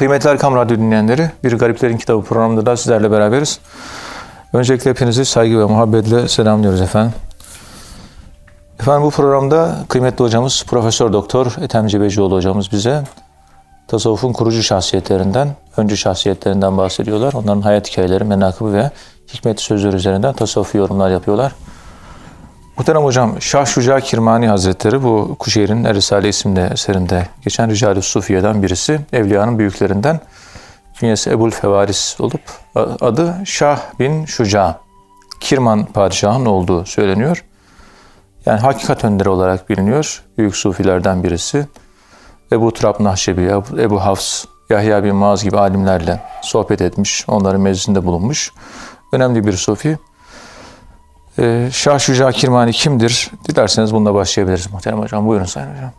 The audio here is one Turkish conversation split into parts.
Kıymetli Erkam Radyo dinleyenleri, Bir Gariplerin Kitabı programında da sizlerle beraberiz. Öncelikle hepinizi saygı ve muhabbetle selamlıyoruz efendim. Efendim bu programda kıymetli hocamız Profesör Doktor Ethem Cebecioğlu hocamız bize tasavvufun kurucu şahsiyetlerinden, öncü şahsiyetlerinden bahsediyorlar. Onların hayat hikayeleri, menakıbı ve hikmet sözleri üzerinden tasavvufi yorumlar yapıyorlar. Muhterem hocam Şah Şuca Kirmani Hazretleri bu Kuşehir'in Erisale isimli eserinde geçen Rical-i Sufiye'den birisi. Evliyanın büyüklerinden. Künyesi Ebul Fevaris olup adı Şah bin Şuca. Kirman padişahın olduğu söyleniyor. Yani hakikat önderi olarak biliniyor. Büyük sufilerden birisi. Ebu Turab Nahşebi, Ebu Hafs, Yahya bin Maaz gibi alimlerle sohbet etmiş. Onların meclisinde bulunmuş. Önemli bir sufi. Ee, Şah Şuca Kirmani kimdir? Dilerseniz bununla başlayabiliriz muhterem hocam. Buyurun sayın hocam.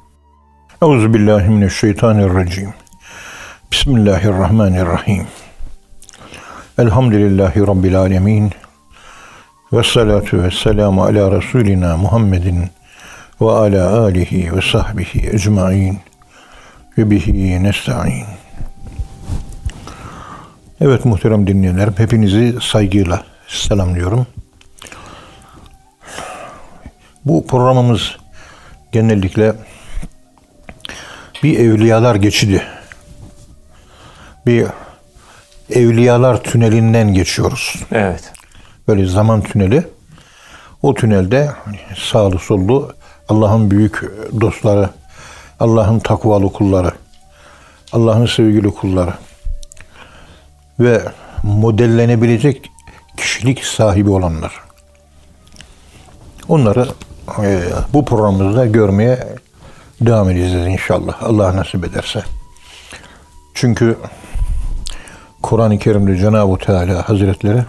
Euzubillahimineşşeytanirracim. Bismillahirrahmanirrahim. Elhamdülillahi Rabbil alemin. Ve salatu ve selamu ala Resulina Muhammedin ve ala alihi ve sahbihi ecmain ve bihi nesta'in. Evet muhterem dinleyenlerim, hepinizi saygıyla selamlıyorum. Bu programımız genellikle bir evliyalar geçidi. Bir evliyalar tünelinden geçiyoruz. Evet. Böyle zaman tüneli. O tünelde sağlı sollu Allah'ın büyük dostları, Allah'ın takvalı kulları, Allah'ın sevgili kulları ve modellenebilecek kişilik sahibi olanlar. Onları bu programımızda görmeye devam edeceğiz inşallah. Allah nasip ederse. Çünkü Kur'an-ı Kerim'de Cenab-ı Teala Hazretleri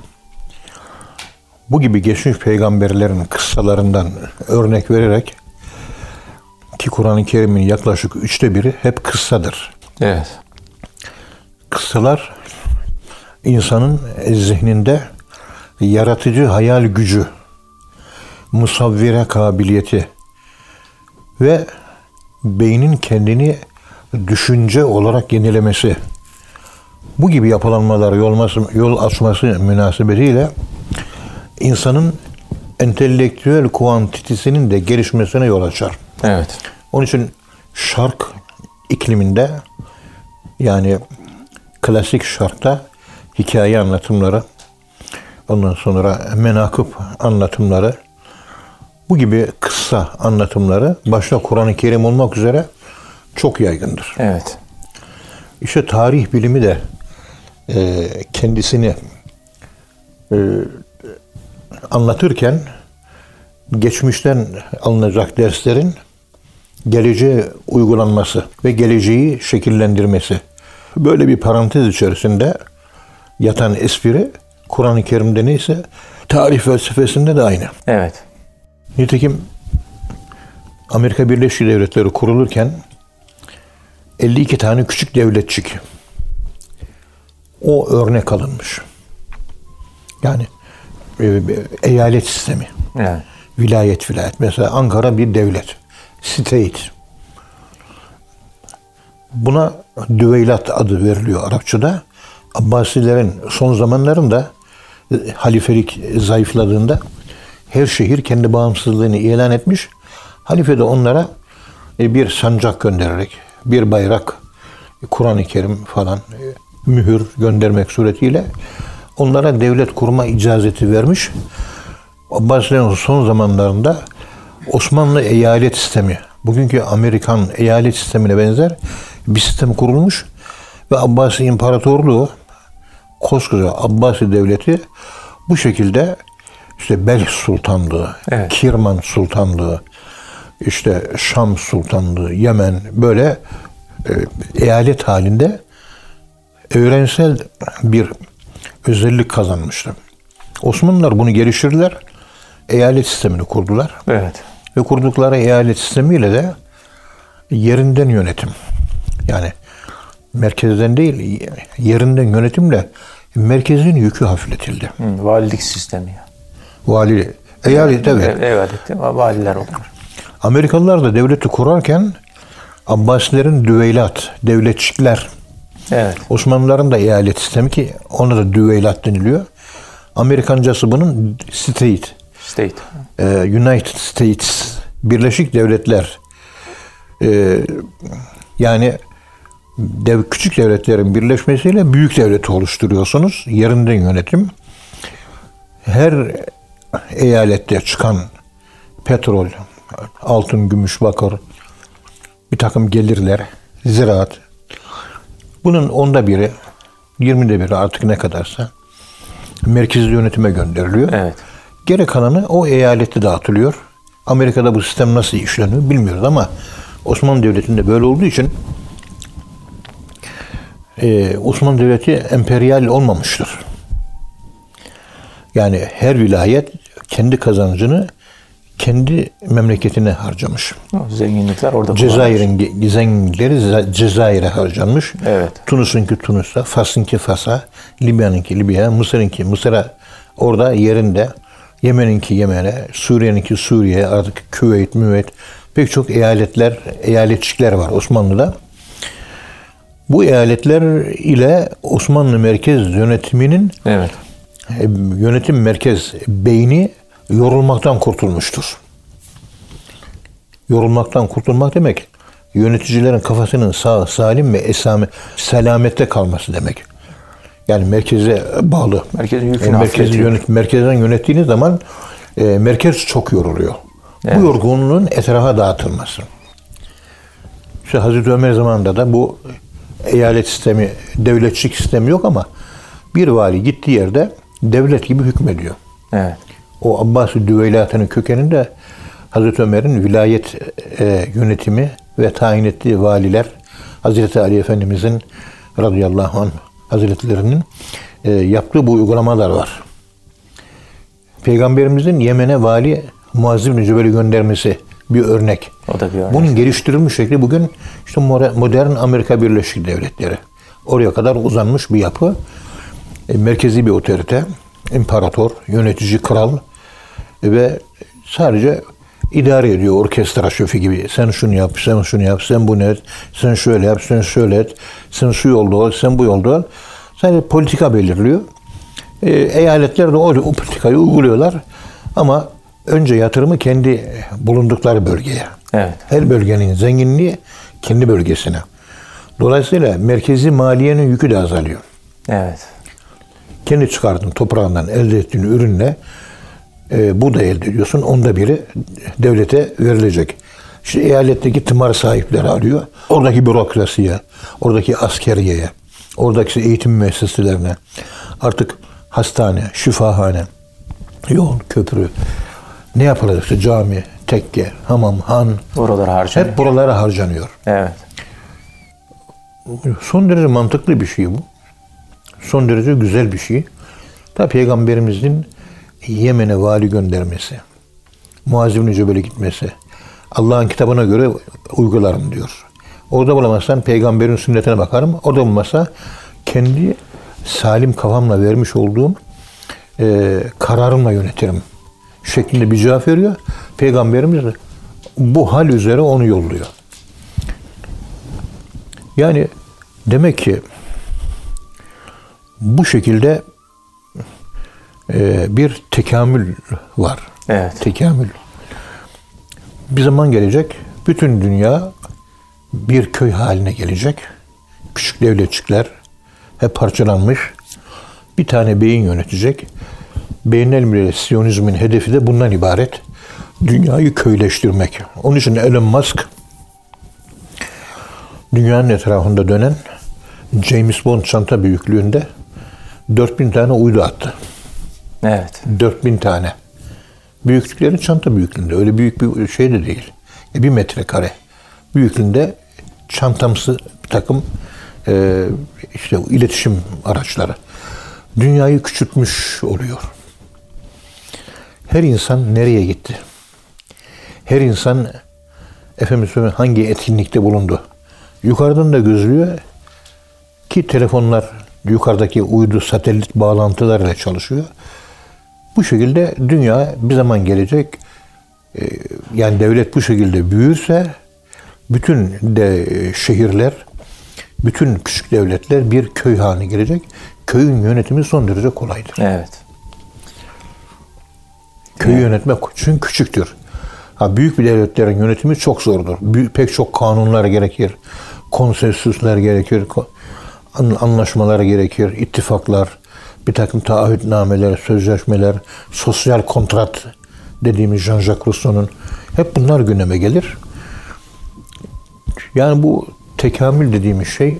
bu gibi geçmiş peygamberlerin kıssalarından örnek vererek ki Kur'an-ı Kerim'in yaklaşık üçte biri hep kıssadır. Evet. Kıssalar insanın zihninde yaratıcı hayal gücü, musavvire kabiliyeti ve beynin kendini düşünce olarak yenilemesi bu gibi yapılanmalar yol, yol açması münasebetiyle insanın entelektüel kuantitesinin de gelişmesine yol açar. Evet. Onun için şark ikliminde yani klasik şarkta hikaye anlatımları, ondan sonra menakıp anlatımları, bu gibi kısa anlatımları başta Kur'an-ı Kerim olmak üzere çok yaygındır. Evet. İşte tarih bilimi de e, kendisini e, anlatırken geçmişten alınacak derslerin geleceğe uygulanması ve geleceği şekillendirmesi. Böyle bir parantez içerisinde yatan espri Kur'an-ı Kerim'de neyse tarih felsefesinde de aynı. Evet. Nitekim Amerika Birleşik Devletleri kurulurken 52 tane küçük devletçik o örnek alınmış. Yani e, eyalet sistemi. Evet. Vilayet vilayet. Mesela Ankara bir devlet. State. Buna düveylat adı veriliyor Arapçada. Abbasilerin son zamanlarında e, halifelik zayıfladığında her şehir kendi bağımsızlığını ilan etmiş. Halife de onlara e, bir sancak göndererek, bir bayrak, Kur'an-ı Kerim falan e, mühür göndermek suretiyle onlara devlet kurma icazeti vermiş. Abbasilerin son zamanlarında Osmanlı eyalet sistemi, bugünkü Amerikan eyalet sistemine benzer bir sistem kurulmuş ve Abbasi İmparatorluğu koskoca Abbasi devleti bu şekilde işte Belh Sultanlığı, evet. Kirman Sultanlığı, işte Şam Sultanlığı, Yemen böyle e, eyalet halinde öğrensel bir özellik kazanmıştı. Osmanlılar bunu geliştirdiler. Eyalet sistemini kurdular. Evet. Ve kurdukları eyalet sistemiyle de yerinden yönetim. Yani merkezden değil, yerinden yönetimle merkezin yükü hafifletildi. Hı, valilik sistemi. Vali, eyalet evet. Eyalet, valiler olur. Amerikalılar da devleti kurarken Abbasilerin düveylat, devletçikler Evet. Osmanlıların da eyalet sistemi ki ona da düveylat deniliyor. Amerikancası bunun state. State. Ee, United States, Birleşik Devletler. Ee, yani dev, küçük devletlerin birleşmesiyle büyük devleti oluşturuyorsunuz. Yerinden yönetim. Her eyalette çıkan petrol, altın, gümüş, bakır, bir takım gelirler, ziraat. Bunun onda biri, yirmide biri artık ne kadarsa merkezli yönetime gönderiliyor. Evet. Geri kalanı o eyalette dağıtılıyor. Amerika'da bu sistem nasıl işleniyor bilmiyoruz ama Osmanlı Devleti'nde böyle olduğu için e, Osmanlı Devleti emperyal olmamıştır. Yani her vilayet kendi kazancını kendi memleketine harcamış. Zenginlikler orada. Cezayir'in zenginlikleri Ce- Cezayir'e harcanmış. Evet. Tunus'unki Tunus'a, Fas'ınki Fas'a, Libya'nınki Libya'ya, Mısır'ınki Mısır'a orada yerinde, Yemen'inki Yemen'e, Suriye'ninki Suriye'ye, artık Küveyt, Müveyt pek çok eyaletler, eyaletçikler var Osmanlı'da. Bu eyaletler ile Osmanlı merkez yönetiminin Evet. e, yönetim merkez beyni yorulmaktan kurtulmuştur. Yorulmaktan kurtulmak demek yöneticilerin kafasının sağ, salim ve esame, selamette kalması demek. Yani merkeze bağlı. Merkezin yükünü merkezi yönet, merkezden yönettiğiniz zaman e, merkez çok yoruluyor. Evet. Bu yorgunluğun etrafa dağıtılması. İşte Hazreti Ömer zamanında da bu eyalet sistemi, devletçilik sistemi yok ama bir vali gittiği yerde devlet gibi hükmediyor. Evet. O Abbasi düveylatının kökeninde Hazreti Ömer'in vilayet e, yönetimi ve tayin ettiği valiler Hazreti Ali Efendimizin radıyallahu anh hazretlerinin e, yaptığı bu uygulamalar var. Peygamberimizin Yemen'e vali Muazzib bin Cebel'i göndermesi bir örnek. O da bir örnek. Bunun geliştirilmiş şekli bugün işte modern Amerika Birleşik Devletleri. Oraya kadar uzanmış bir yapı. E, merkezi bir otorite, imparator, yönetici, kral ve sadece idare ediyor orkestra şefi gibi. Sen şunu yap, sen şunu yap, sen bunu et, sen şöyle yap, sen şöyle et, sen şu yolda ol, sen bu yolda ol. Sadece politika belirliyor. E, eyaletler de o, o politikayı uyguluyorlar. Ama önce yatırımı kendi bulundukları bölgeye. Evet. Her bölgenin zenginliği kendi bölgesine. Dolayısıyla merkezi maliyenin yükü de azalıyor. Evet. Kendi çıkardığın toprağından elde ettiğin ürünle bu da elde ediyorsun. Onda biri devlete verilecek. İşte eyaletteki tımar sahipleri arıyor. Oradaki bürokrasiye, oradaki askeriyeye, oradaki eğitim müesseselerine, artık hastane, şifahane, yol, köprü, ne yapılacaksa cami, tekke, hamam, han, Oralara harcanıyor. hep buralara harcanıyor. Evet. Son derece mantıklı bir şey bu. Son derece güzel bir şey. Ta Peygamberimizin Yemen'e vali göndermesi, Muaz bin Cebel'e gitmesi, Allah'ın kitabına göre uygularım diyor. Orada bulamazsan peygamberin sünnetine bakarım. Orada bulmazsa kendi salim kafamla vermiş olduğum e, kararımla yönetirim şeklinde bir cevap veriyor. Peygamberimiz de bu hal üzere onu yolluyor. Yani demek ki bu şekilde bir tekamül var. Evet. Tekamül. Bir zaman gelecek, bütün dünya bir köy haline gelecek. Küçük devletçikler hep parçalanmış. Bir tane beyin yönetecek. Beyin emriyle Siyonizmin hedefi de bundan ibaret. Dünyayı köyleştirmek. Onun için Elon Musk dünyanın etrafında dönen James Bond çanta büyüklüğünde 4000 tane uydu attı. Evet. 4000 tane. Büyüklükleri çanta büyüklüğünde. Öyle büyük bir şey de değil. E, bir metrekare büyüklüğünde çantamsı bir takım e, işte iletişim araçları. Dünyayı küçültmüş oluyor. Her insan nereye gitti? Her insan efendim hangi etkinlikte bulundu? Yukarıdan da gözlüyor ki telefonlar yukarıdaki uydu satelit bağlantılarıyla çalışıyor. Bu şekilde dünya bir zaman gelecek e, yani devlet bu şekilde büyürse bütün de e, şehirler bütün küçük devletler bir köy haline gelecek. Köyün yönetimi son derece kolaydır. Evet. Köyü yönetmek çünkü küçüktür. Ha, büyük bir devletlerin yönetimi çok zordur. Büyük, pek çok kanunlar gerekir. Konsensüsler gerekir. Anlaşmalar gerekir. ittifaklar, bir takım taahhütnameler, sözleşmeler, sosyal kontrat dediğimiz Jean-Jacques Rousseau'nun hep bunlar gündeme gelir. Yani bu tekamül dediğimiz şey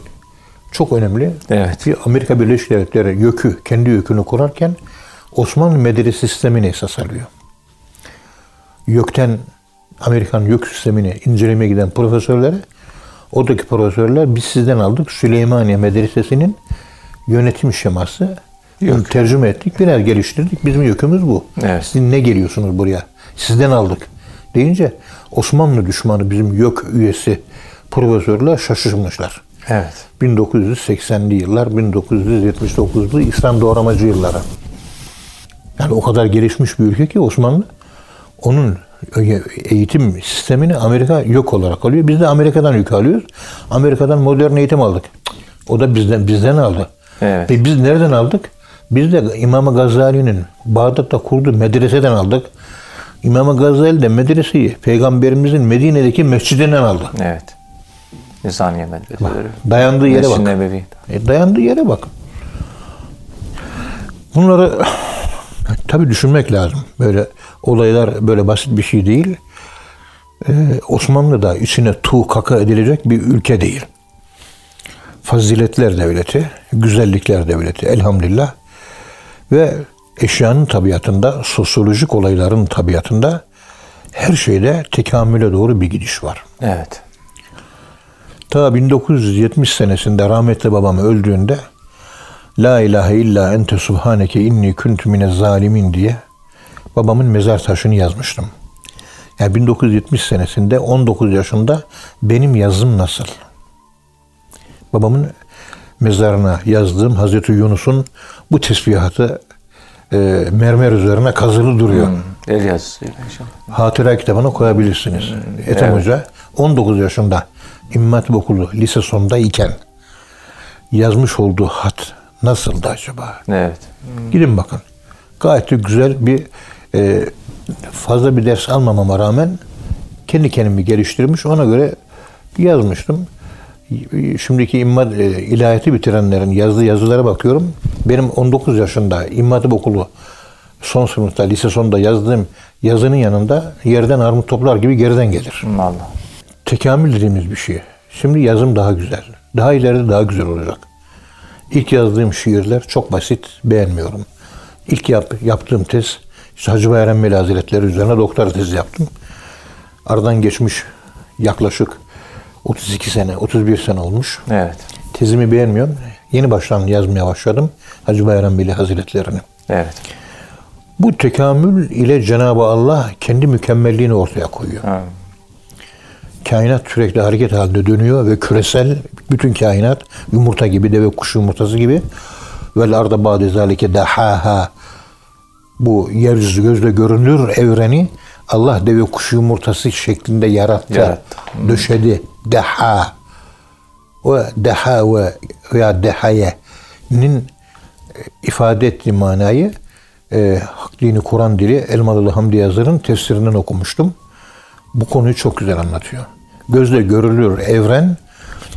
çok önemli. Evet. Bir Amerika Birleşik Devletleri YÖK'ü, kendi YÖK'ünü kurarken Osmanlı medrese sistemini esas alıyor. YÖK'ten Amerikan YÖK sistemini incelemeye giden profesörlere oradaki profesörler biz sizden aldık Süleymaniye Medresesi'nin yönetim şeması Bunu tercüme ettik, biraz geliştirdik. Bizim YÖK'ümüz bu. Evet. Siz ne geliyorsunuz buraya? Sizden aldık. Deyince Osmanlı düşmanı bizim YÖK üyesi profesörler şaşırmışlar. Evet. 1980'li yıllar, 1979'lu İslam doğramacı yılları. Yani o kadar gelişmiş bir ülke ki Osmanlı. Onun eğitim sistemini Amerika yok olarak alıyor. Biz de Amerika'dan yük alıyoruz. Amerika'dan modern eğitim aldık. O da bizden bizden aldı. Evet. Ve biz nereden aldık? Biz de İmam Gazali'nin Bağdat'ta kurduğu medreseden aldık. İmam Gazali de medreseyi Peygamberimizin Medine'deki mescidinden aldı. Evet. Nizamiye medreseleri. Dayandığı yere Mescid-i bak. Nebevi. E, dayandığı yere bak. Bunları tabii düşünmek lazım. Böyle olaylar böyle basit bir şey değil. Ee, Osmanlı da içine tuğ kaka edilecek bir ülke değil. Faziletler devleti, güzellikler devleti elhamdülillah. Ve eşyanın tabiatında, sosyolojik olayların tabiatında her şeyde tekamüle doğru bir gidiş var. Evet. Ta 1970 senesinde rahmetli babam öldüğünde La ilahe illa ente subhaneke inni kuntu mine zalimin diye babamın mezar taşını yazmıştım. Yani 1970 senesinde 19 yaşında benim yazım nasıl? Babamın mezarına yazdığım Hazreti Yunus'un bu tesbihatı e, mermer üzerine kazılı duruyor. El yazısıyla inşallah. Hatıra kitabına koyabilirsiniz. Ethem evet. Hoca 19 yaşında İmam Okulu lise sonunda iken yazmış olduğu hat nasıldı acaba? Evet. Gidin bakın. Gayet de güzel bir e, fazla bir ders almamama rağmen kendi kendimi geliştirmiş. Ona göre yazmıştım. Şimdiki imma e, ilahiyatı bitirenlerin yazdığı yazılara bakıyorum. Benim 19 yaşında İmam Hatip Okulu son sınıfta, lise sonunda yazdığım yazının yanında yerden armut toplar gibi geriden gelir. Allah. Tekamül dediğimiz bir şey. Şimdi yazım daha güzel. Daha ileride daha güzel olacak. İlk yazdığım şiirler çok basit, beğenmiyorum. İlk yap, yaptığım tez, işte Hacı Bayram Veli Hazretleri üzerine doktora tezi yaptım. Aradan geçmiş yaklaşık 32 sene, 31 sene olmuş. Evet. Tezimi beğenmiyorum. Yeni baştan yazmaya başladım Hacı Bayram Veli Hazretlerini. Evet. Bu tekamül ile Cenab-ı Allah kendi mükemmelliğini ortaya koyuyor. Ha. Kainat sürekli hareket halinde dönüyor ve küresel bütün kainat yumurta gibi, deve kuşu yumurtası gibi vel arda ba'de zalike dahaha bu yeryüzü gözle görünür evreni Allah deve kuşu yumurtası şeklinde yarattı. Yarattı. Döşedi. Deha. Ve deha ve veya dehaye'nin e, ifade ettiği manayı e, Hak Dini Kur'an dili Elmalılı Hamdi Yazır'ın tefsirinden okumuştum. Bu konuyu çok güzel anlatıyor. Gözle görülür evren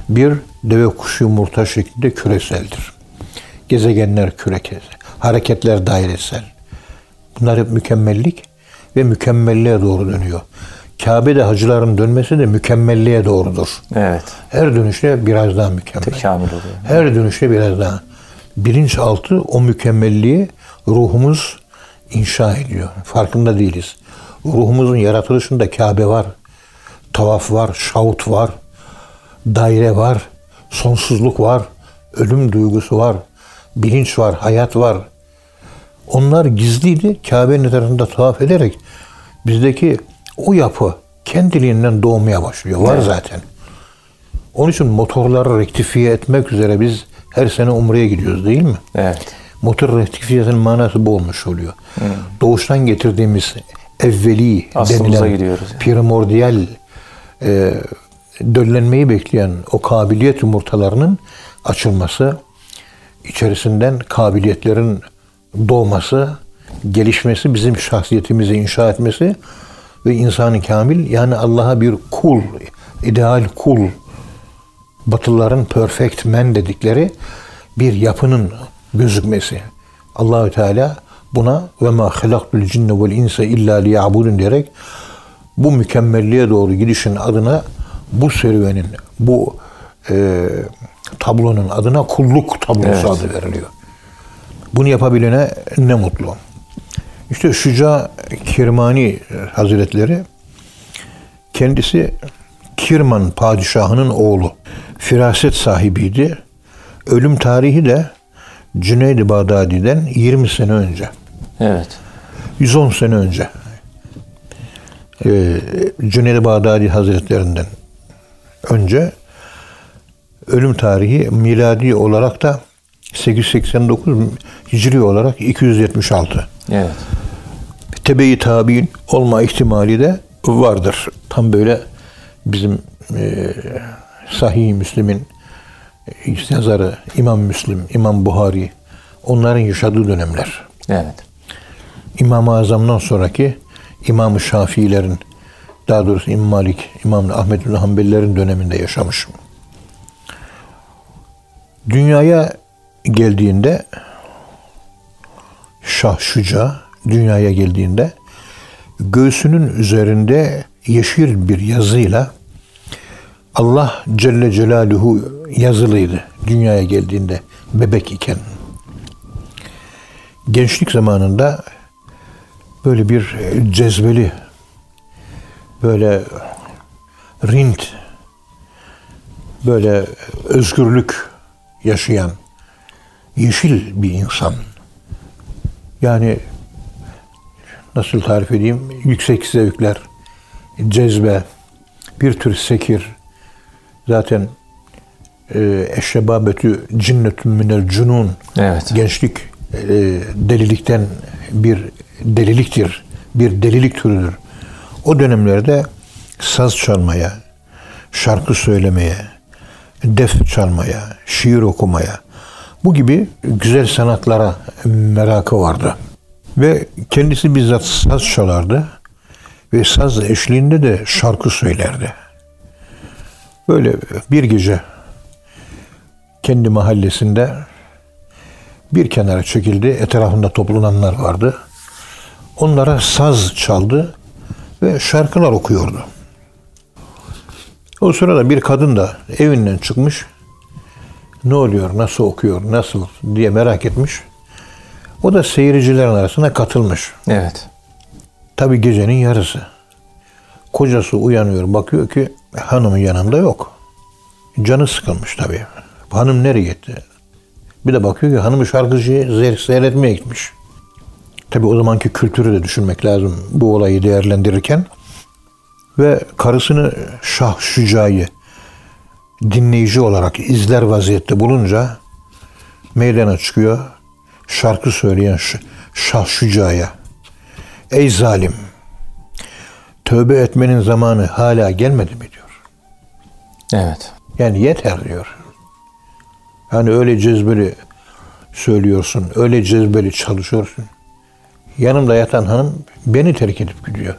bir deve kuşu yumurta şeklinde küreseldir. Gezegenler kürekezi, hareketler dairesel. Bunlar hep mükemmellik ve mükemmelliğe doğru dönüyor. Kabe'de hacıların dönmesi de mükemmelliğe doğrudur. Evet. Her dönüşte biraz daha mükemmel. Tekamül oluyor. Her dönüşte biraz daha. Bilinçaltı o mükemmelliği ruhumuz inşa ediyor. Farkında değiliz. Ruhumuzun yaratılışında Kabe var, tavaf var, şavut var, daire var, sonsuzluk var, ölüm duygusu var, bilinç var, hayat var. Onlar gizliydi. Kabe'nin etrafında tavaf ederek bizdeki o yapı kendiliğinden doğmaya başlıyor. Var zaten. Onun için motorları rektifiye etmek üzere biz her sene Umre'ye gidiyoruz değil mi? Evet. Motor rektifiyesinin manası bu olmuş oluyor. Doğuştan getirdiğimiz evveli Aslımıza denilen gidiyoruz yani. primordial e, döllenmeyi bekleyen o kabiliyet yumurtalarının açılması, içerisinden kabiliyetlerin doğması, gelişmesi, bizim şahsiyetimizi inşa etmesi ve insanı kamil yani Allah'a bir kul, ideal kul, Batılıların perfect man dedikleri bir yapının gözükmesi. Allahü Teala buna ve ma halaktul cinne vel insa illa liya'budun diyerek bu mükemmelliğe doğru gidişin adına bu serüvenin, bu e, tablonun adına kulluk tablosu Evet. adı veriliyor. Bunu yapabilene ne mutlu. İşte Şuca Kirmani Hazretleri kendisi Kirman padişahının oğlu. Firaset sahibiydi. Ölüm tarihi de Cüneyd-i Bağdadi'den 20 sene önce. Evet. 110 sene önce. Ee, Cüneyd-i Bağdadi Hazretlerinden önce ölüm tarihi miladi olarak da 889 hicri olarak 276. Evet. Tebe-i tabi'in olma ihtimali de vardır. Tam böyle bizim e, Sahih Müslim'in e, yazarı İmam Müslim, İmam Buhari onların yaşadığı dönemler. Evet. İmam-ı Azam'dan sonraki İmam-ı Şafiilerin daha doğrusu İmam Malik, İmam Ahmed bin Hanbelilerin döneminde yaşamış. Dünyaya geldiğinde Şah Şuca dünyaya geldiğinde göğsünün üzerinde yeşil bir yazıyla Allah Celle Celaluhu yazılıydı dünyaya geldiğinde bebek iken. Gençlik zamanında böyle bir cezbeli, böyle rint, böyle özgürlük yaşayan yeşil bir insan. Yani nasıl tarif edeyim? Yüksek zevkler, cezbe, bir tür sekir. Zaten e, eşşebabetü cinnetün minel cunun. Evet. Gençlik e, delilikten bir deliliktir. Bir delilik türüdür. O dönemlerde saz çalmaya, şarkı söylemeye, def çalmaya, şiir okumaya, bu gibi güzel sanatlara merakı vardı. Ve kendisi bizzat saz çalardı ve saz eşliğinde de şarkı söylerdi. Böyle bir gece kendi mahallesinde bir kenara çekildi. Etrafında toplananlar vardı. Onlara saz çaldı ve şarkılar okuyordu. O sırada bir kadın da evinden çıkmış. Ne oluyor, nasıl okuyor, nasıl diye merak etmiş. O da seyircilerin arasına katılmış. Evet. Tabi gecenin yarısı. Kocası uyanıyor, bakıyor ki hanımın yanında yok. Canı sıkılmış tabii. Hanım nereye gitti? Bir de bakıyor ki hanımı şarkıcıyı seyretmeye gitmiş. Tabii o zamanki kültürü de düşünmek lazım bu olayı değerlendirirken. Ve karısını Şah Şüca'yı dinleyici olarak izler vaziyette bulunca meydana çıkıyor. Şarkı söyleyen Şah Şüca'ya Ey zalim! Tövbe etmenin zamanı hala gelmedi mi diyor. Evet. Yani yeter diyor. Yani öyle cezbeli söylüyorsun, öyle cezbeli çalışıyorsun. Yanımda yatan hanım beni terk edip gidiyor.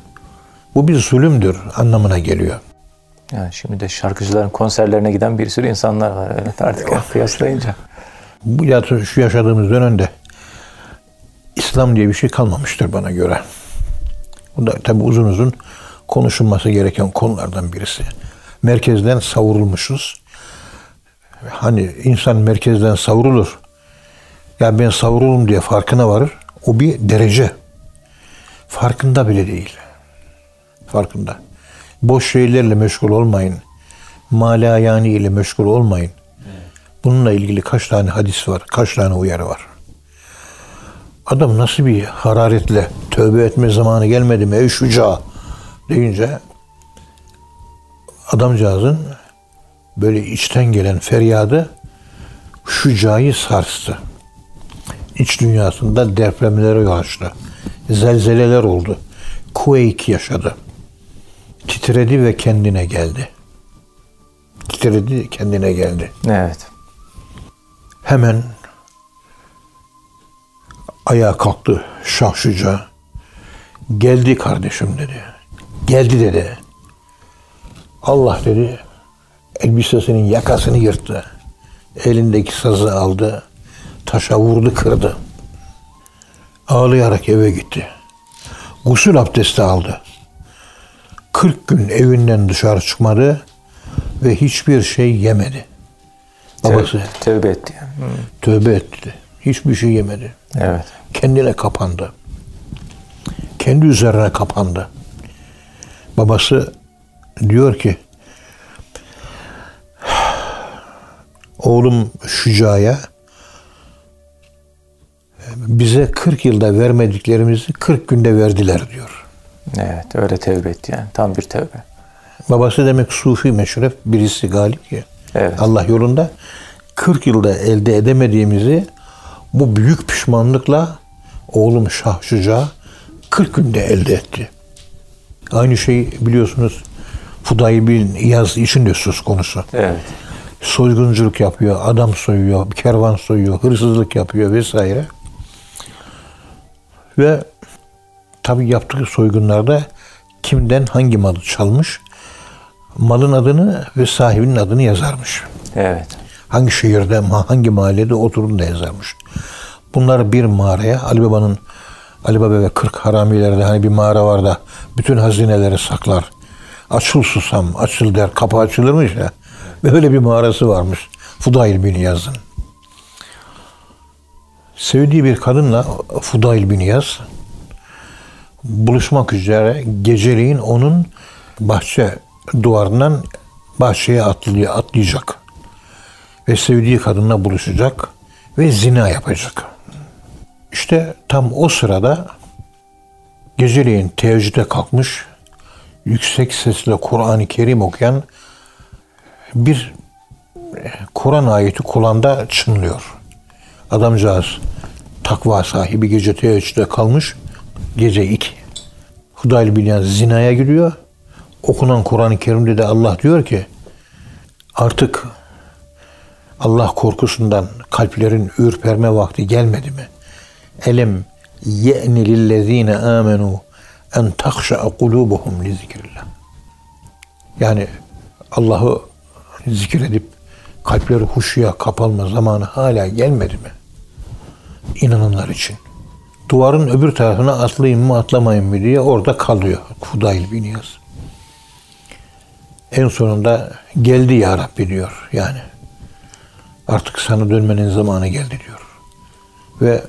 Bu bir zulümdür anlamına geliyor. Yani şimdi de şarkıcıların konserlerine giden bir sürü insanlar var. Evet artık ya, kıyaslayınca. Bu ya şu yaşadığımız dönemde İslam diye bir şey kalmamıştır bana göre. Bu da tabi uzun uzun konuşulması gereken konulardan birisi. Merkezden savrulmuşuz. Hani insan merkezden savrulur. Ya ben savrulum diye farkına varır. O bir derece. Farkında bile değil. Farkında. Boş şeylerle meşgul olmayın. Malayani ile meşgul olmayın. Bununla ilgili kaç tane hadis var, kaç tane uyarı var. Adam nasıl bir hararetle tövbe etme zamanı gelmedi mi ey şuca deyince adamcağızın böyle içten gelen feryadı şucayı sarstı. İç dünyasında depremlere yol açtı. Zelzeleler oldu. Quake yaşadı. Titredi ve kendine geldi. titredi, kendine geldi. Evet. Hemen ayağa kalktı şahşuca. Geldi kardeşim dedi. Geldi dedi. Allah dedi elbisesinin yakasını yırttı. Elindeki sazı aldı. Taşa vurdu kırdı. Ağlayarak eve gitti. Gusül abdesti aldı. 40 gün evinden dışarı çıkmadı ve hiçbir şey yemedi. Babası tevbe etti. yani. Tövbe etti. Hiçbir şey yemedi. Evet. Kendine kapandı. Kendi üzerine kapandı. Babası diyor ki oğlum Şüca'ya bize 40 yılda vermediklerimizi 40 günde verdiler diyor. Evet. Öyle tevbe etti yani. Tam bir tevbe. Babası demek sufi meşref birisi galip ki. Evet. Allah yolunda 40 yılda elde edemediğimizi bu büyük pişmanlıkla oğlum Şah Şuca 40 günde elde etti. Aynı şey biliyorsunuz Fudayl bin İyaz için de söz konusu. Evet. Soygunculuk yapıyor, adam soyuyor, kervan soyuyor, hırsızlık yapıyor vesaire. Ve tabi yaptığı soygunlarda kimden hangi malı çalmış, malın adını ve sahibinin adını yazarmış. Evet. Hangi şehirde, hangi mahallede oturduğunu da yazarmış. Bunları bir mağaraya, Ali Baba'nın Ali Baba ve 40 haramilerde hani bir mağara var da bütün hazineleri saklar. Açıl susam, açıl der, kapı açılırmış ya. Böyle bir mağarası varmış. Fudayl bin Yaz'ın. Sevdiği bir kadınla Fudayl bin Yaz buluşmak üzere geceliğin onun bahçe duvarından bahçeye atlayacak. Ve sevdiği kadınla buluşacak ve zina yapacak. İşte tam o sırada geceleyin teheccüde kalkmış, yüksek sesle Kur'an-ı Kerim okuyan bir e, Kur'an ayeti kulağında çınlıyor. Adamcağız takva sahibi gece teheccüde kalmış. Gece iki. Hudayl bin Yaz zinaya giriyor. Okunan Kur'an-ı Kerim'de de Allah diyor ki artık Allah korkusundan kalplerin ürperme vakti gelmedi mi? Elem ye'ni lillezine amenu en takşa'a kulubuhum li zikrillah. Yani Allah'ı zikredip kalpleri huşuya kapalma zamanı hala gelmedi mi? İnananlar için. Duvarın öbür tarafına atlayayım mı atlamayayım mı diye orada kalıyor Fudayl bin Yaz. En sonunda geldi ya Rabbi diyor yani. Artık sana dönmenin zamanı geldi diyor. Ve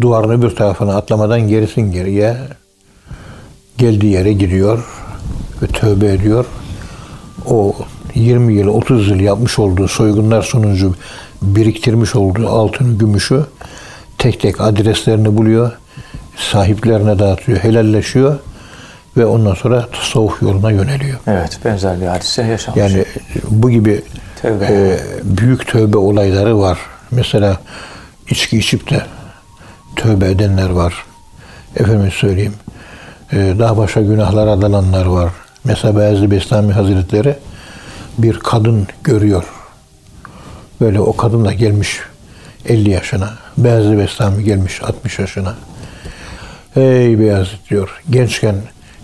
duvarın öbür tarafına atlamadan gerisin geriye geldiği yere giriyor ve tövbe ediyor. O 20 yıl, 30 yıl yapmış olduğu soygunlar sonucu biriktirmiş olduğu altın, gümüşü tek tek adreslerini buluyor. Sahiplerine dağıtıyor, helalleşiyor ve ondan sonra tasavvuf yoluna yöneliyor. Evet. Benzer bir hadise yaşanmış. Yani bu gibi Tövbe. e, büyük tövbe olayları var. Mesela içki içip de tövbe edenler var. Efendim söyleyeyim. e, daha başka günahlara dalanlar var. Mesela Beyazlı Bestami Hazretleri bir kadın görüyor. Böyle o kadın da gelmiş 50 yaşına. Beyazlı Bestami gelmiş 60 yaşına. Ey Beyazıt diyor. Gençken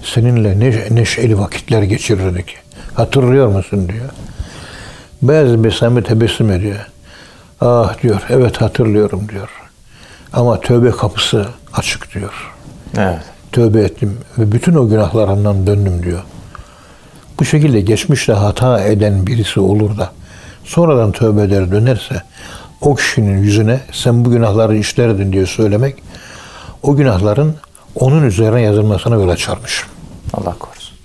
seninle ne, neşeli vakitler geçirirdik. Hatırlıyor musun diyor. Beyazlı Bestami tebessüm ediyor. Ah diyor. Evet hatırlıyorum diyor. Ama tövbe kapısı açık diyor. Evet. Tövbe ettim ve bütün o günahlarımdan döndüm diyor. Bu şekilde geçmişte hata eden birisi olur da sonradan tövbe eder dönerse o kişinin yüzüne sen bu günahları işlerdin diye söylemek o günahların onun üzerine yazılmasına yol açarmış. Allah korusun.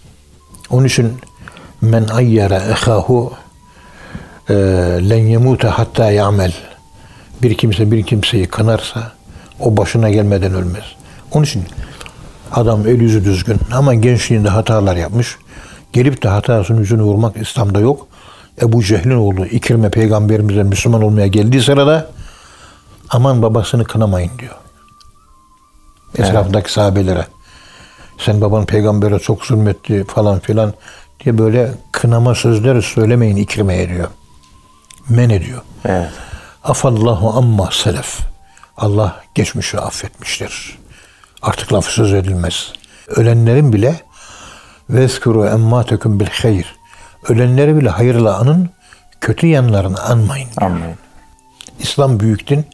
Onun için men ayyara ehahu e, len yemute hatta ya'mel. Bir kimse bir kimseyi kınarsa o başına gelmeden ölmez. Onun için adam el yüzü düzgün ama gençliğinde hatalar yapmış. Gelip de hatasının yüzünü vurmak İslam'da yok. Ebu Cehil'in oğlu İkrime peygamberimize Müslüman olmaya geldiği sırada aman babasını kınamayın diyor. Etrafındaki sahabelere. Sen baban peygambere çok zulmetti falan filan. diye böyle kınama sözleri söylemeyin ikrimeye diyor. Men ediyor. Evet. Afallahu amma selef. Allah geçmişi affetmiştir. Artık lafı söz edilmez. Ölenlerin bile vezkuru emmâteküm bil hayr. Ölenleri bile hayırla anın, kötü yanlarını anmayın. Anlayın. İslam büyük din.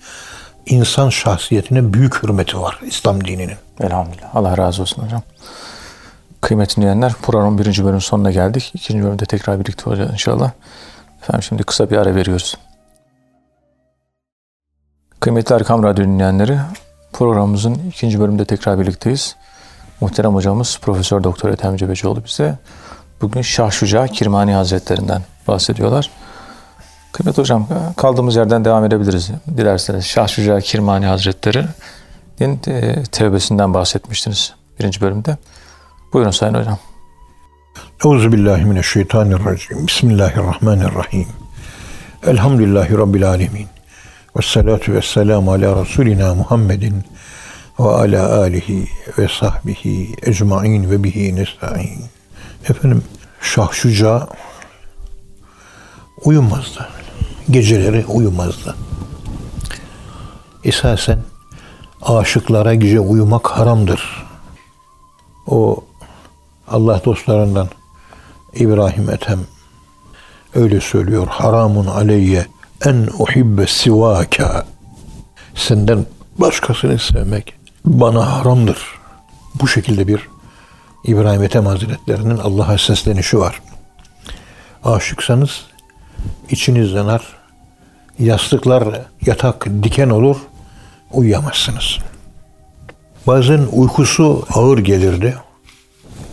İnsan şahsiyetine büyük hürmeti var İslam dininin. Elhamdülillah. Allah razı olsun hocam. Kıymetli dinleyenler programın birinci bölümün sonuna geldik. İkinci bölümde tekrar birlikte olacağız inşallah. Efendim şimdi kısa bir ara veriyoruz. Kıymetli Erkam Radyo dinleyenleri programımızın ikinci bölümünde tekrar birlikteyiz. Muhterem hocamız Profesör Doktor Ethem Cebecioğlu bize bugün Şah Şuca Kirmani Hazretlerinden bahsediyorlar. Kıymetli hocam kaldığımız yerden devam edebiliriz. Dilerseniz Şah Şuca Kirmani Hazretleri'nin e, tevbesinden bahsetmiştiniz birinci bölümde. Buyurun Sayın Hocam. Euzubillahimineşşeytanirracim. Bismillahirrahmanirrahim. Elhamdülillahi Rabbil alemin. Ve salatu ve selamu ala Resulina Muhammedin ve ala alihi ve sahbihi ecmain ve bihi nesta'in. Efendim Şah Şuca uyumazdı. Geceleri uyumazdı. Esasen aşıklara gece uyumak haramdır. O Allah dostlarından İbrahim Ethem öyle söylüyor. Haramun aleyye en uhibbe sivaka. Senden başkasını sevmek bana haramdır. Bu şekilde bir İbrahim Ethem Hazretlerinin Allah'a seslenişi var. Aşıksanız içiniz yanar, yastıklar yatak diken olur, uyuyamazsınız. Bazen uykusu ağır gelirdi.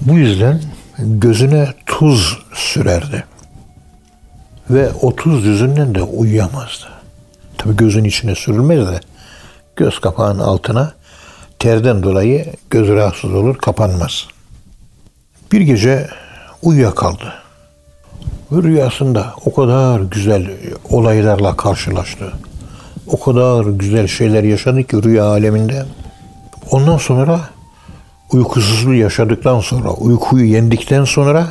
Bu yüzden gözüne tuz sürerdi. Ve o tuz yüzünden de uyuyamazdı. Tabi gözün içine sürülmez de göz kapağının altına terden dolayı göz rahatsız olur, kapanmaz. Bir gece uyuyakaldı. Ve rüyasında o kadar güzel olaylarla karşılaştı. O kadar güzel şeyler yaşadı ki rüya aleminde. Ondan sonra uykusuzluğu yaşadıktan sonra, uykuyu yendikten sonra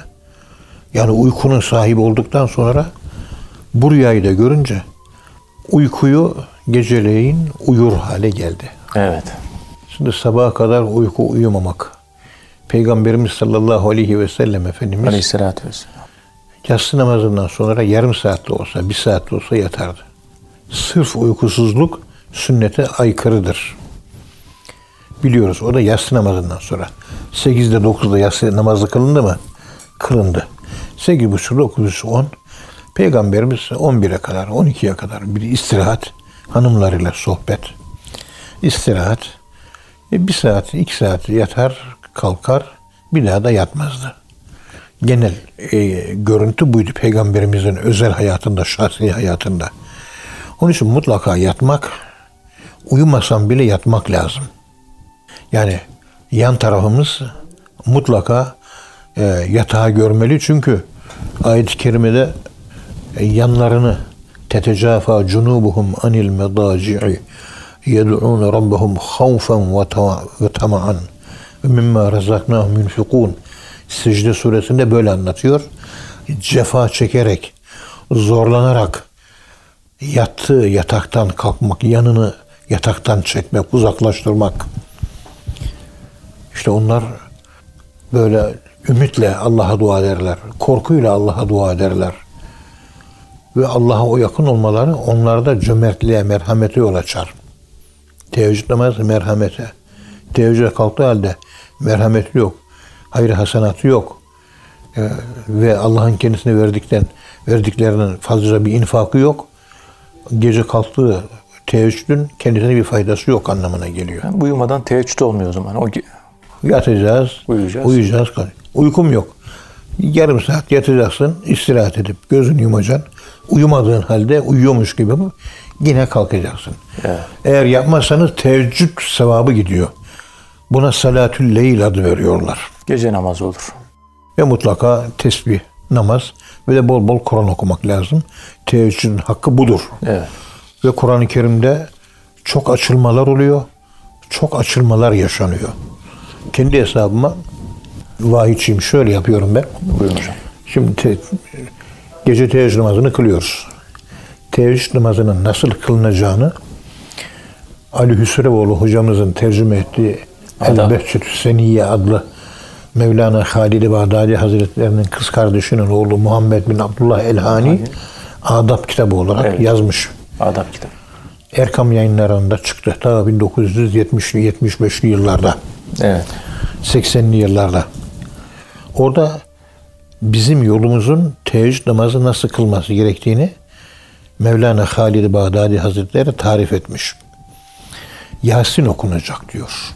yani uykunun sahibi olduktan sonra bu rüyayı da görünce uykuyu geceleyin uyur hale geldi. Evet. Şimdi sabaha kadar uyku uyumamak. Peygamberimiz sallallahu aleyhi ve sellem Efendimiz Aleyhisselatü vesselam. yatsı namazından sonra yarım saatte olsa, bir saatte olsa yatardı. Sırf uykusuzluk sünnete aykırıdır. Biliyoruz o da yatsı namazından sonra. 8'de 9'da yatsı namazı kılındı mı? Kılındı. 8.30'da 9.30 10. Peygamberimiz 11'e kadar, 12'ye kadar bir istirahat, hanımlarıyla sohbet, istirahat. E, bir saat, iki saat yatar, kalkar, bir daha da yatmazdı. Genel e, görüntü buydu Peygamberimizin özel hayatında, şahsi hayatında. Onun için mutlaka yatmak, uyumasam bile yatmak lazım. Yani yan tarafımız mutlaka e, yatağı görmeli çünkü ayet-i kerimede e, yanlarını tetecafa cunubuhum anil medaci'i yed'un rabbahum havfen ve tama'an mimma razaknahum yunfikun secde suresinde böyle anlatıyor. Cefa çekerek, zorlanarak yattığı yataktan kalkmak, yanını yataktan çekmek, uzaklaştırmak. İşte onlar böyle ümitle Allah'a dua ederler. Korkuyla Allah'a dua ederler. Ve Allah'a o yakın olmaları onlarda cömertliğe, merhamete yol açar. Teheccüd namazı merhamete. Teheccüde kalktığı halde merhameti yok. Hayır hasenatı yok. Ee, ve Allah'ın kendisine verdikten verdiklerinin fazlaca bir infakı yok. Gece kalktığı teheccüdün kendisine bir faydası yok anlamına geliyor. Yani uyumadan teheccüd olmuyor o zaman. O Yatacağız, Uyuyacağız. uyuyacağız. Uykum yok. Yarım saat yatacaksın, istirahat edip gözünü yumacaksın. Uyumadığın halde uyuyormuş gibi yine kalkacaksın. Evet. Eğer yapmazsanız teheccüd sevabı gidiyor. Buna salatül leyl adı veriyorlar. gece namazı olur. Ve mutlaka tesbih, namaz ve de bol bol Kur'an okumak lazım. Teheccüdün hakkı budur. Evet. Ve Kur'an-ı Kerim'de çok açılmalar oluyor. Çok açılmalar yaşanıyor. Kendi hesabıma vahiyçiyim. Şöyle yapıyorum ben. Buyurun hocam. Şimdi te- gece teheccüd namazını kılıyoruz. Teheccüd namazının nasıl kılınacağını Ali Hüsrevoğlu hocamızın tercüme ettiği Adam. El Behçetü Seniyye adlı Mevlana Halid-i Bağdadi Hazretlerinin kız kardeşinin oğlu Muhammed bin Abdullah Elhani Adab kitabı olarak Evet. yazmış. Adap kitabı. Erkam yayınlarında çıktı. Ta 1970'li 75'li yıllarda. Evet. 80'li yıllarda. Orada bizim yolumuzun teheccüd namazı nasıl kılması gerektiğini Mevlana Halid-i Bağdadi Hazretleri tarif etmiş. Yasin okunacak diyor.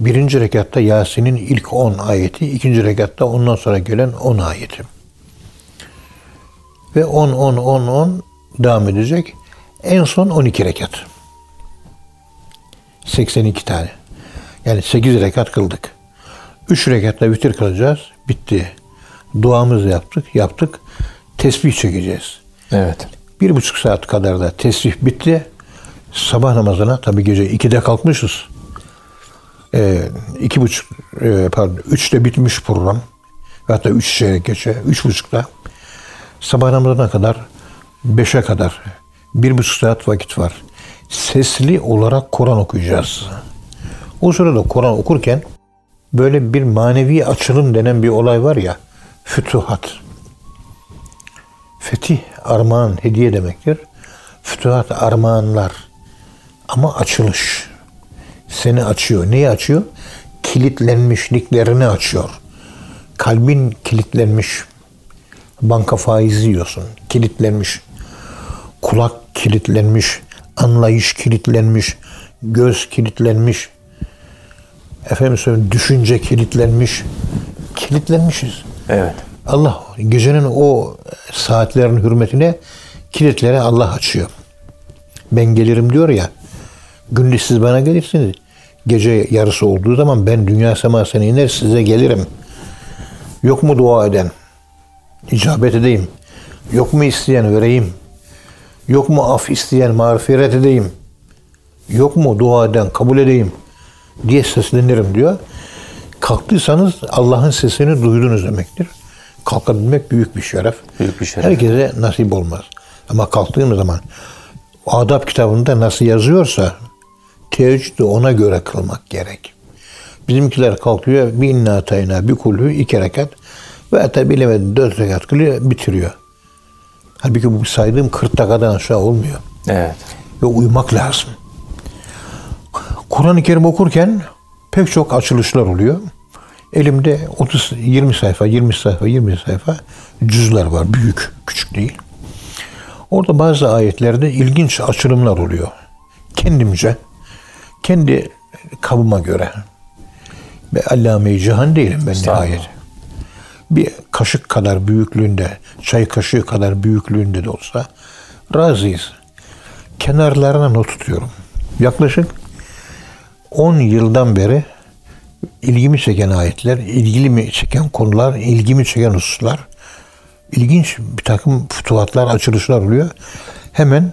Birinci rekatta Yasin'in ilk 10 ayeti, ikinci rekatta ondan sonra gelen 10 ayeti. Ve 10, 10, 10, 10 devam edecek. En son 12 rekat. 82 tane. Yani 8 rekat kıldık. 3 rekatta vitir kılacağız. Bitti. Duamızı yaptık. Yaptık. Tesbih çekeceğiz. Evet. Bir buçuk saat kadar da tesbih bitti. Sabah namazına tabi gece 2'de kalkmışız. Ee, iki buçuk, e, pardon, üçte bitmiş program. Ve Hatta üç çeyrek geçe, üç buçukta. Sabah namazına kadar, beşe kadar, bir buçuk saat vakit var. Sesli olarak Kur'an okuyacağız. O sırada Kur'an okurken böyle bir manevi açılım denen bir olay var ya, fütuhat. Fetih, armağan, hediye demektir. Fütuhat, armağanlar. Ama açılış. Seni açıyor. Neyi açıyor? Kilitlenmişliklerini açıyor. Kalbin kilitlenmiş. Banka faizi yiyorsun. Kilitlenmiş. Kulak kilitlenmiş. Anlayış kilitlenmiş. Göz kilitlenmiş. Efendim söyleyeyim düşünce kilitlenmiş. Kilitlenmişiz. Evet. Allah gecenin o saatlerin hürmetine kilitleri Allah açıyor. Ben gelirim diyor ya. Gündüz siz bana gelirsiniz. Gece yarısı olduğu zaman ben dünya semasına iner size gelirim. Yok mu dua eden? İcabet edeyim. Yok mu isteyen vereyim. Yok mu af isteyen mağfiret edeyim. Yok mu dua eden kabul edeyim diye seslenirim diyor. Kalktıysanız Allah'ın sesini duydunuz demektir. Kalkabilmek büyük bir şeref. Büyük bir şeref. Herkese nasip olmaz. Ama kalktığın zaman adab kitabında nasıl yazıyorsa teheccüdü ona göre kılmak gerek. Bizimkiler kalkıyor bir inna atayna bir kulhü iki rekat ve hatta bilemedin dört rekat kılıyor bitiriyor. Halbuki bu saydığım 40 dakikadan aşağı olmuyor Evet. ve uyumak lazım. Kur'an-ı Kerim okurken pek çok açılışlar oluyor. Elimde 30 20 sayfa, 20 sayfa, 20 sayfa cüzler var. Büyük, küçük değil. Orada bazı ayetlerde ilginç açılımlar oluyor. Kendimce, kendi kabıma göre. Ve allame-i cihan değilim ben nihayet. Bir kaşık kadar büyüklüğünde, çay kaşığı kadar büyüklüğünde de olsa razıyız. Kenarlarına not tutuyorum. Yaklaşık 10 yıldan beri ilgimi çeken ayetler, ilgimi çeken konular, ilgimi çeken hususlar, ilginç bir takım fütuhatlar, açılışlar oluyor. Hemen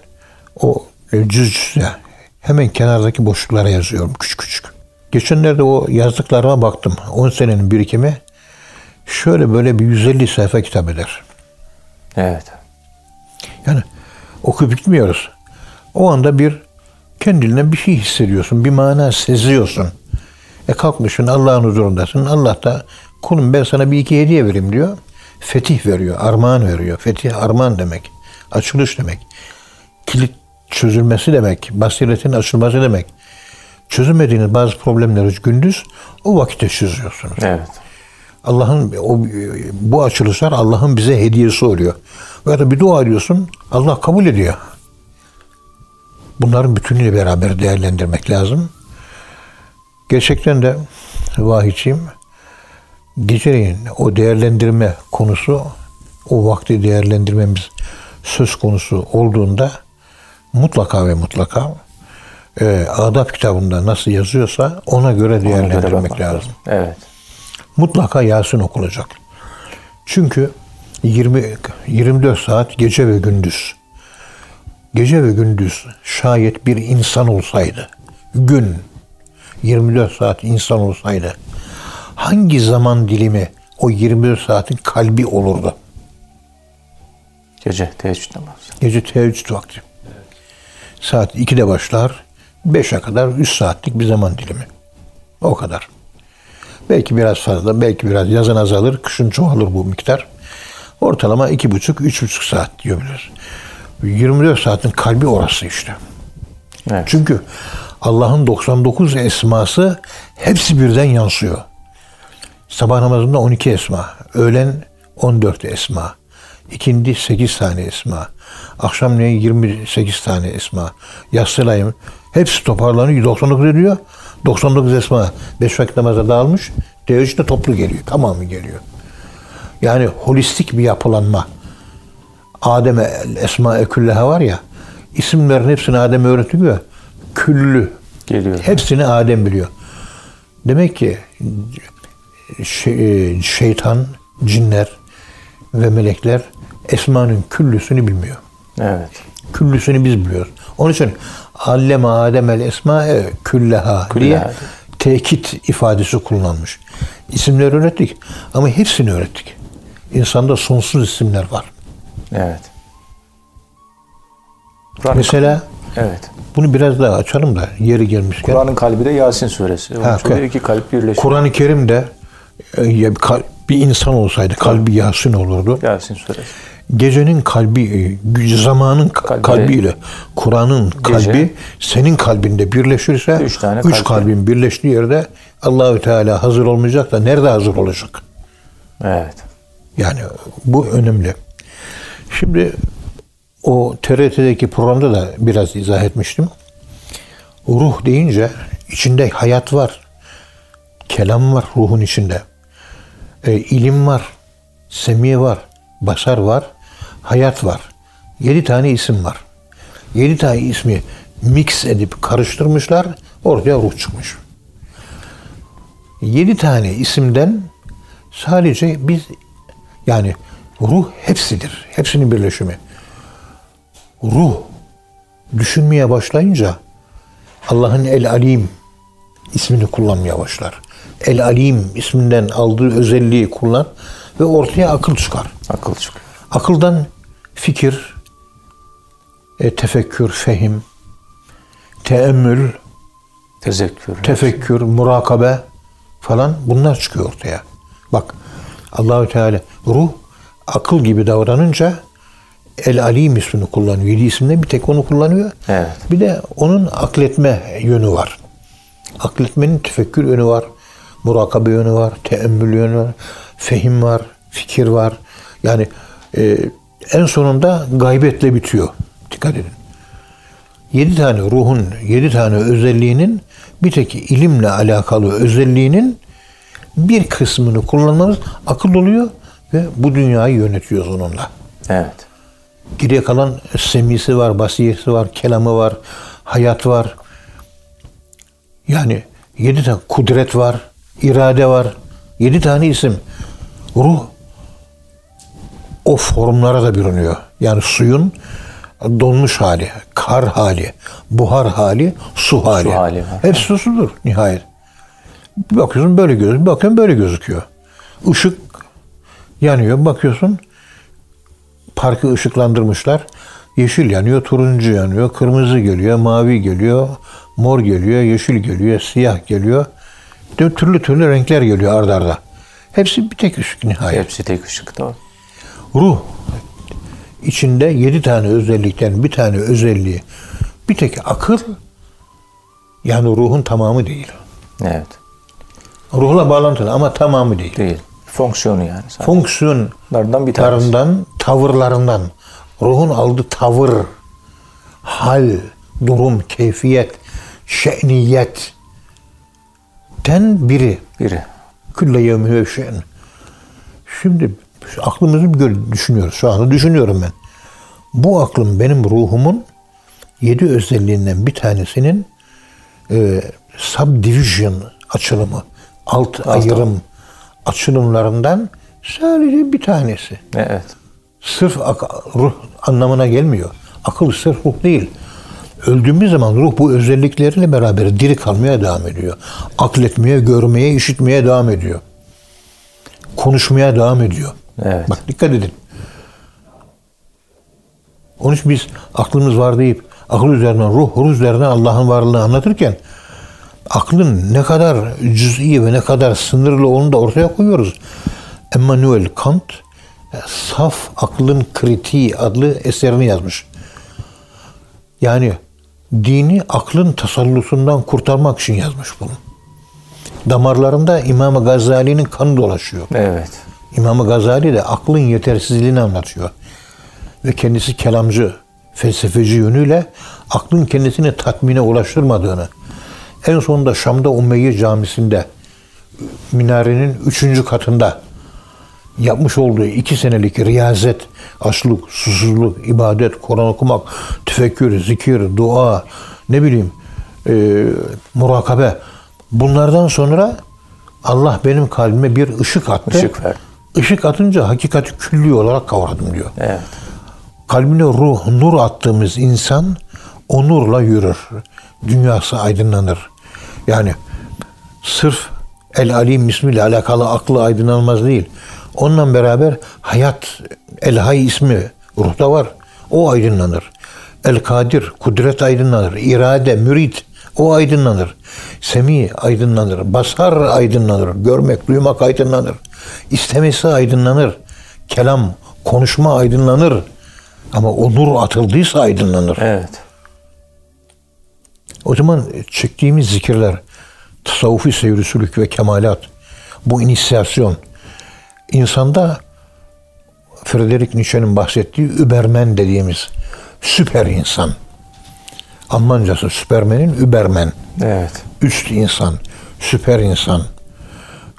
o e, cüz cüze, hemen kenardaki boşluklara yazıyorum küçük küçük. Geçenlerde o yazdıklarıma baktım. 10 senenin birikimi şöyle böyle bir 150 sayfa kitap eder. Evet. Yani okuyup bitmiyoruz. O anda bir kendinden bir şey hissediyorsun. Bir mana seziyorsun. E kalkmışsın Allah'ın huzurundasın. Allah da kulum ben sana bir iki hediye vereyim diyor. Fetih veriyor, armağan veriyor. Fetih armağan demek. Açılış demek. Kilit çözülmesi demek. Basiretin açılması demek. Çözümediğiniz bazı problemleri gündüz o vakitte çözüyorsunuz. Evet. Allah'ın o bu açılışlar Allah'ın bize hediyesi oluyor. Veya da bir dua ediyorsun Allah kabul ediyor. Bunların bütünüyle beraber değerlendirmek lazım. Gerçekten de vahiyçiyim. Geceleyin o değerlendirme konusu, o vakti değerlendirmemiz söz konusu olduğunda mutlaka ve mutlaka e, adab kitabında nasıl yazıyorsa ona göre Ona göre değerlendirmek lazım Evet. mutlaka Yasin okunacak. Çünkü 20 24 saat gece ve gündüz. Gece ve gündüz şayet bir insan olsaydı, gün 24 saat insan olsaydı hangi zaman dilimi o 24 saatin kalbi olurdu. Gece teheccüd namazı. Gece teheccüd vakti. Saat 2'de başlar. 5'e kadar 3 saatlik bir zaman dilimi. O kadar. Belki biraz fazla, belki biraz yazın azalır, kışın çoğalır bu miktar. Ortalama 2,5-3,5 saat diyebiliriz. 24 saatin kalbi orası işte. Evet. Çünkü Allah'ın 99 esması hepsi birden yansıyor. Sabah namazında 12 esma, öğlen 14 esma, ikindi 8 tane esma, akşamleyin 28 tane esma, yatsılayım hepsi toparlanıyor 99 ediyor. 99 esma 5 vakit namaza dağılmış. Teheccüde toplu geliyor. Tamamı geliyor. Yani holistik bir yapılanma. Adem'e esma ekülleha var ya isimlerin hepsini Adem öğretiyor. Küllü. Geliyor. Hepsini Adem biliyor. Demek ki şey- şeytan, cinler ve melekler esmanın küllüsünü bilmiyor. Evet. Küllüsünü biz biliyoruz. Onun için alleme Adem el esma külleha diye tekit ifadesi kullanmış. İsimler öğrettik ama hepsini öğrettik. İnsanda sonsuz isimler var. Evet. Kur'an- Mesela Evet. bunu biraz daha açalım da yeri gelmişken. Kur'an'ın kalbi de Yasin suresi. Ha, Kur- iki kalp birleşiyor. Kur'an-ı Kerim'de e, bir insan olsaydı kalbi Yasin olurdu. Yasin suresi. Gecenin kalbi, e, zamanın ka- Kalbi- kalbiyle Kur'an'ın kalbi senin kalbinde birleşirse Üç tane üç kalp. kalbin birleştiği yerde Allahü Teala hazır olmayacak da nerede hazır olacak? Evet. Yani bu önemli. Şimdi o TRT'deki programda da biraz izah etmiştim. Ruh deyince içinde hayat var. Kelam var ruhun içinde. E, ilim var. Semiye var. Basar var. Hayat var. Yedi tane isim var. Yedi tane ismi mix edip karıştırmışlar. Ortaya ruh çıkmış. Yedi tane isimden sadece biz yani ruh hepsidir. Hepsinin birleşimi. Ruh düşünmeye başlayınca Allah'ın El Alim ismini kullanmaya başlar. El Alim isminden aldığı özelliği kullan ve ortaya akıl çıkar. Akıl çıkıyor. Akıldan fikir, e, tefekkür, fehim, teemmül, Tezekkür. tefekkür, murakabe falan bunlar çıkıyor ortaya. Bak Allahü Teala ruh akıl gibi davranınca El Alim ismini kullanıyor. Yedi isimden bir tek onu kullanıyor. Evet. Bir de onun akletme yönü var. Akletmenin tefekkür yönü var. Murakabe yönü var. Teemmül yönü var. Fehim var. Fikir var. Yani e, en sonunda gaybetle bitiyor. Dikkat edin. Yedi tane ruhun, yedi tane özelliğinin bir tek ilimle alakalı özelliğinin bir kısmını kullanmamız akıl oluyor ve bu dünyayı yönetiyoruz onunla. Evet. Geriye kalan semisi var, basiyesi var, kelamı var, hayat var. Yani yedi tane kudret var, irade var. Yedi tane isim. Ruh o formlara da bürünüyor. Yani suyun donmuş hali, kar hali, buhar hali, su hali. hali var. Hepsi sudur nihayet. Bir bakıyorsun böyle gözüküyor, bakıyorsun böyle gözüküyor. Işık yanıyor, bakıyorsun parkı ışıklandırmışlar. Yeşil yanıyor, turuncu yanıyor, kırmızı geliyor, mavi geliyor, mor geliyor, yeşil geliyor, siyah geliyor. Türlü türlü renkler geliyor ardarda. arda. Hepsi bir tek ışık nihayet. Hepsi tek ışıkta. Ruh içinde yedi tane özellikten bir tane özelliği bir tek akıl yani ruhun tamamı değil. Evet. Ruhla bağlantılı ama tamamı değil. Değil. Fonksiyonu yani. sadece. Fonksiyonlarından, bir tanesi. tavırlarından, ruhun aldığı tavır, hal, durum, keyfiyet, şe'niyet ten biri. Biri. Külle yevmi ve şe'n. Şimdi aklımızı gör- düşünüyoruz. Şu anda düşünüyorum ben. Bu aklım benim ruhumun yedi özelliğinden bir tanesinin e, subdivision açılımı, alt ayrım açılımlarından sadece bir tanesi. Evet. Sırf ak- ruh anlamına gelmiyor. Akıl sırf ruh değil. Öldüğümüz zaman ruh bu özellikleriyle beraber diri kalmaya devam ediyor. Akletmeye, görmeye, işitmeye devam ediyor. konuşmaya devam ediyor. Evet. Bak dikkat edin. Onun için biz aklımız var deyip akıl üzerinden, ruh, ruh üzerinden Allah'ın varlığını anlatırken aklın ne kadar cüz'i ve ne kadar sınırlı olduğunu da ortaya koyuyoruz. Emmanuel Kant e, Saf Aklın Kritiği adlı eserini yazmış. Yani dini aklın tasallusundan kurtarmak için yazmış bunu. Damarlarında İmam Gazali'nin kanı dolaşıyor. Evet. İmam Gazali de aklın yetersizliğini anlatıyor. Ve kendisi kelamcı, felsefeci yönüyle aklın kendisini tatmine ulaştırmadığını. En sonunda Şam'da Umeyye Camisi'nde minarenin üçüncü katında yapmış olduğu iki senelik riyazet, açlık, susuzluk, ibadet, Kur'an okumak, tefekkür, zikir, dua, ne bileyim, e, murakabe. Bunlardan sonra Allah benim kalbime bir ışık attı. Işık ver. Işık atınca hakikati külli olarak kavradım diyor. Evet. Kalbine ruh, nur attığımız insan o nurla yürür. Dünyası aydınlanır. Yani sırf El Alim ismiyle alakalı aklı aydınlanmaz değil. Onunla beraber hayat, El Hay ismi ruhta var. O aydınlanır. El Kadir, kudret aydınlanır. İrade, mürit, o aydınlanır. Semi aydınlanır. Basar aydınlanır. Görmek, duymak aydınlanır. İstemesi aydınlanır. Kelam, konuşma aydınlanır. Ama o nur atıldıysa aydınlanır. Evet. O zaman çektiğimiz zikirler, tasavvufi seyrisülük ve kemalat, bu inisiyasyon, insanda Friedrich Nietzsche'nin bahsettiği übermen dediğimiz süper insan. Almancası süpermenin übermen. Evet. Üst insan, süper insan,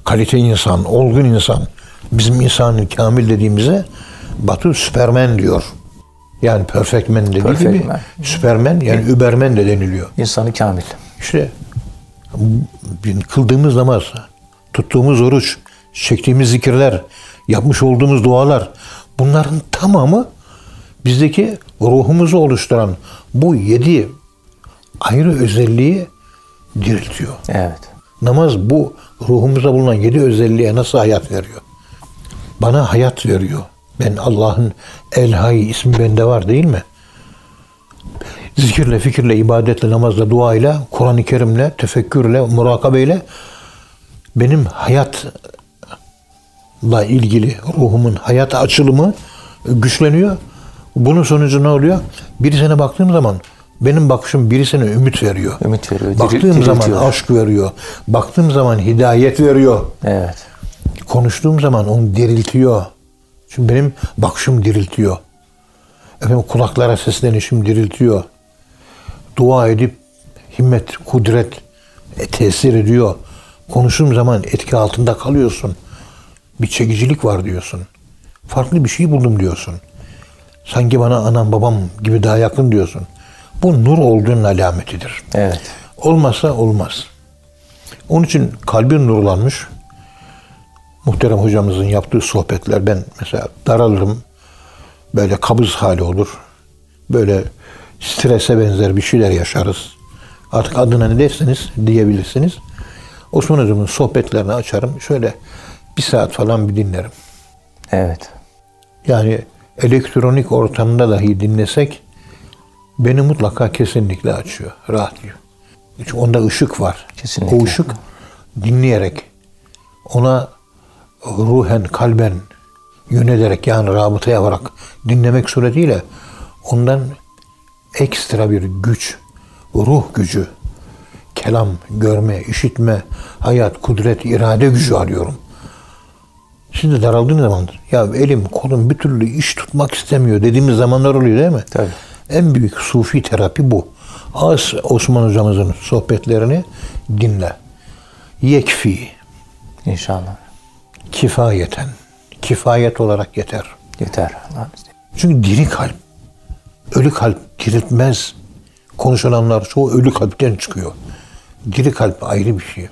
kalite insan, olgun insan. Bizim insanı kamil dediğimize Batı süpermen diyor. Yani perfect man dediği Perfect gibi man. süpermen yani übermen de deniliyor. İnsanı kamil. İşte kıldığımız namaz, tuttuğumuz oruç, çektiğimiz zikirler, yapmış olduğumuz dualar bunların tamamı bizdeki ruhumuzu oluşturan bu yedi ayrı özelliği diriltiyor. Evet. Namaz bu ruhumuzda bulunan yedi özelliğe nasıl hayat veriyor? Bana hayat veriyor. Ben Allah'ın El Hay ismi bende var değil mi? Zikirle, fikirle, ibadetle, namazla, duayla, Kur'an-ı Kerim'le, tefekkürle, murakabeyle benim hayatla ilgili ruhumun hayat açılımı güçleniyor. Bunun sonucu ne oluyor? Birisine baktığım zaman benim bakışım birisine ümit veriyor. Ümit veriyor. diri- Baktığım zaman diriltiyor. aşk veriyor. Baktığım zaman hidayet veriyor. Evet. Konuştuğum zaman onu diriltiyor. Çünkü benim bakışım diriltiyor. Efendim kulaklara seslenişim diriltiyor. Dua edip himmet, kudret e, tesir ediyor. Konuştuğum zaman etki altında kalıyorsun. Bir çekicilik var diyorsun. Farklı bir şey buldum diyorsun. Sanki bana anam babam gibi daha yakın diyorsun. Bu nur olduğunun alametidir. Evet. Olmazsa olmaz. Onun için kalbin nurlanmış. Muhterem hocamızın yaptığı sohbetler ben mesela daralırım. Böyle kabız hali olur. Böyle strese benzer bir şeyler yaşarız. Artık adına ne derseniz diyebilirsiniz. Osman hocamın sohbetlerini açarım. Şöyle bir saat falan bir dinlerim. Evet. Yani elektronik ortamda dahi dinlesek beni mutlaka kesinlikle açıyor, rahatlıyor. Çünkü onda ışık var. Kesinlikle. O ışık dinleyerek ona ruhen, kalben yönelerek yani rabıta yaparak dinlemek suretiyle ondan ekstra bir güç, ruh gücü, kelam, görme, işitme, hayat, kudret, irade gücü arıyorum. Şimdi daraldığın zaman ya elim kolum bir türlü iş tutmak istemiyor dediğimiz zamanlar oluyor değil mi? Tabii. En büyük sufi terapi bu. Az Osman hocamızın sohbetlerini dinle. Yekfi, İnşallah. kifayeten, kifayet olarak yeter. Yeter. Allah'ın. Çünkü diri kalp, ölü kalp diriltmez. Konuşulanlar çoğu ölü kalpten çıkıyor. Diri kalp ayrı bir şey.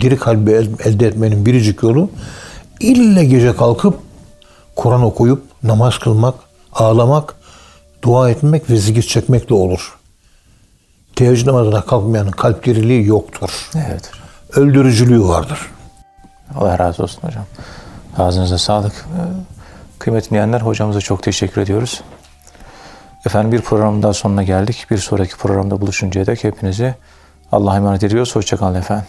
Diri kalbi el- elde etmenin biricik yolu ille gece kalkıp Kur'an okuyup namaz kılmak, ağlamak, dua etmek ve zikir çekmekle olur. Teheccüd namazına kalkmayanın kalp diriliği yoktur. Evet. Öldürücülüğü vardır. Allah razı olsun hocam. Ağzınıza sağlık. Kıymetli dinleyenler hocamıza çok teşekkür ediyoruz. Efendim bir programın daha sonuna geldik. Bir sonraki programda buluşuncaya dek hepinizi Allah'a emanet ediyoruz. Hoşçakalın efendim.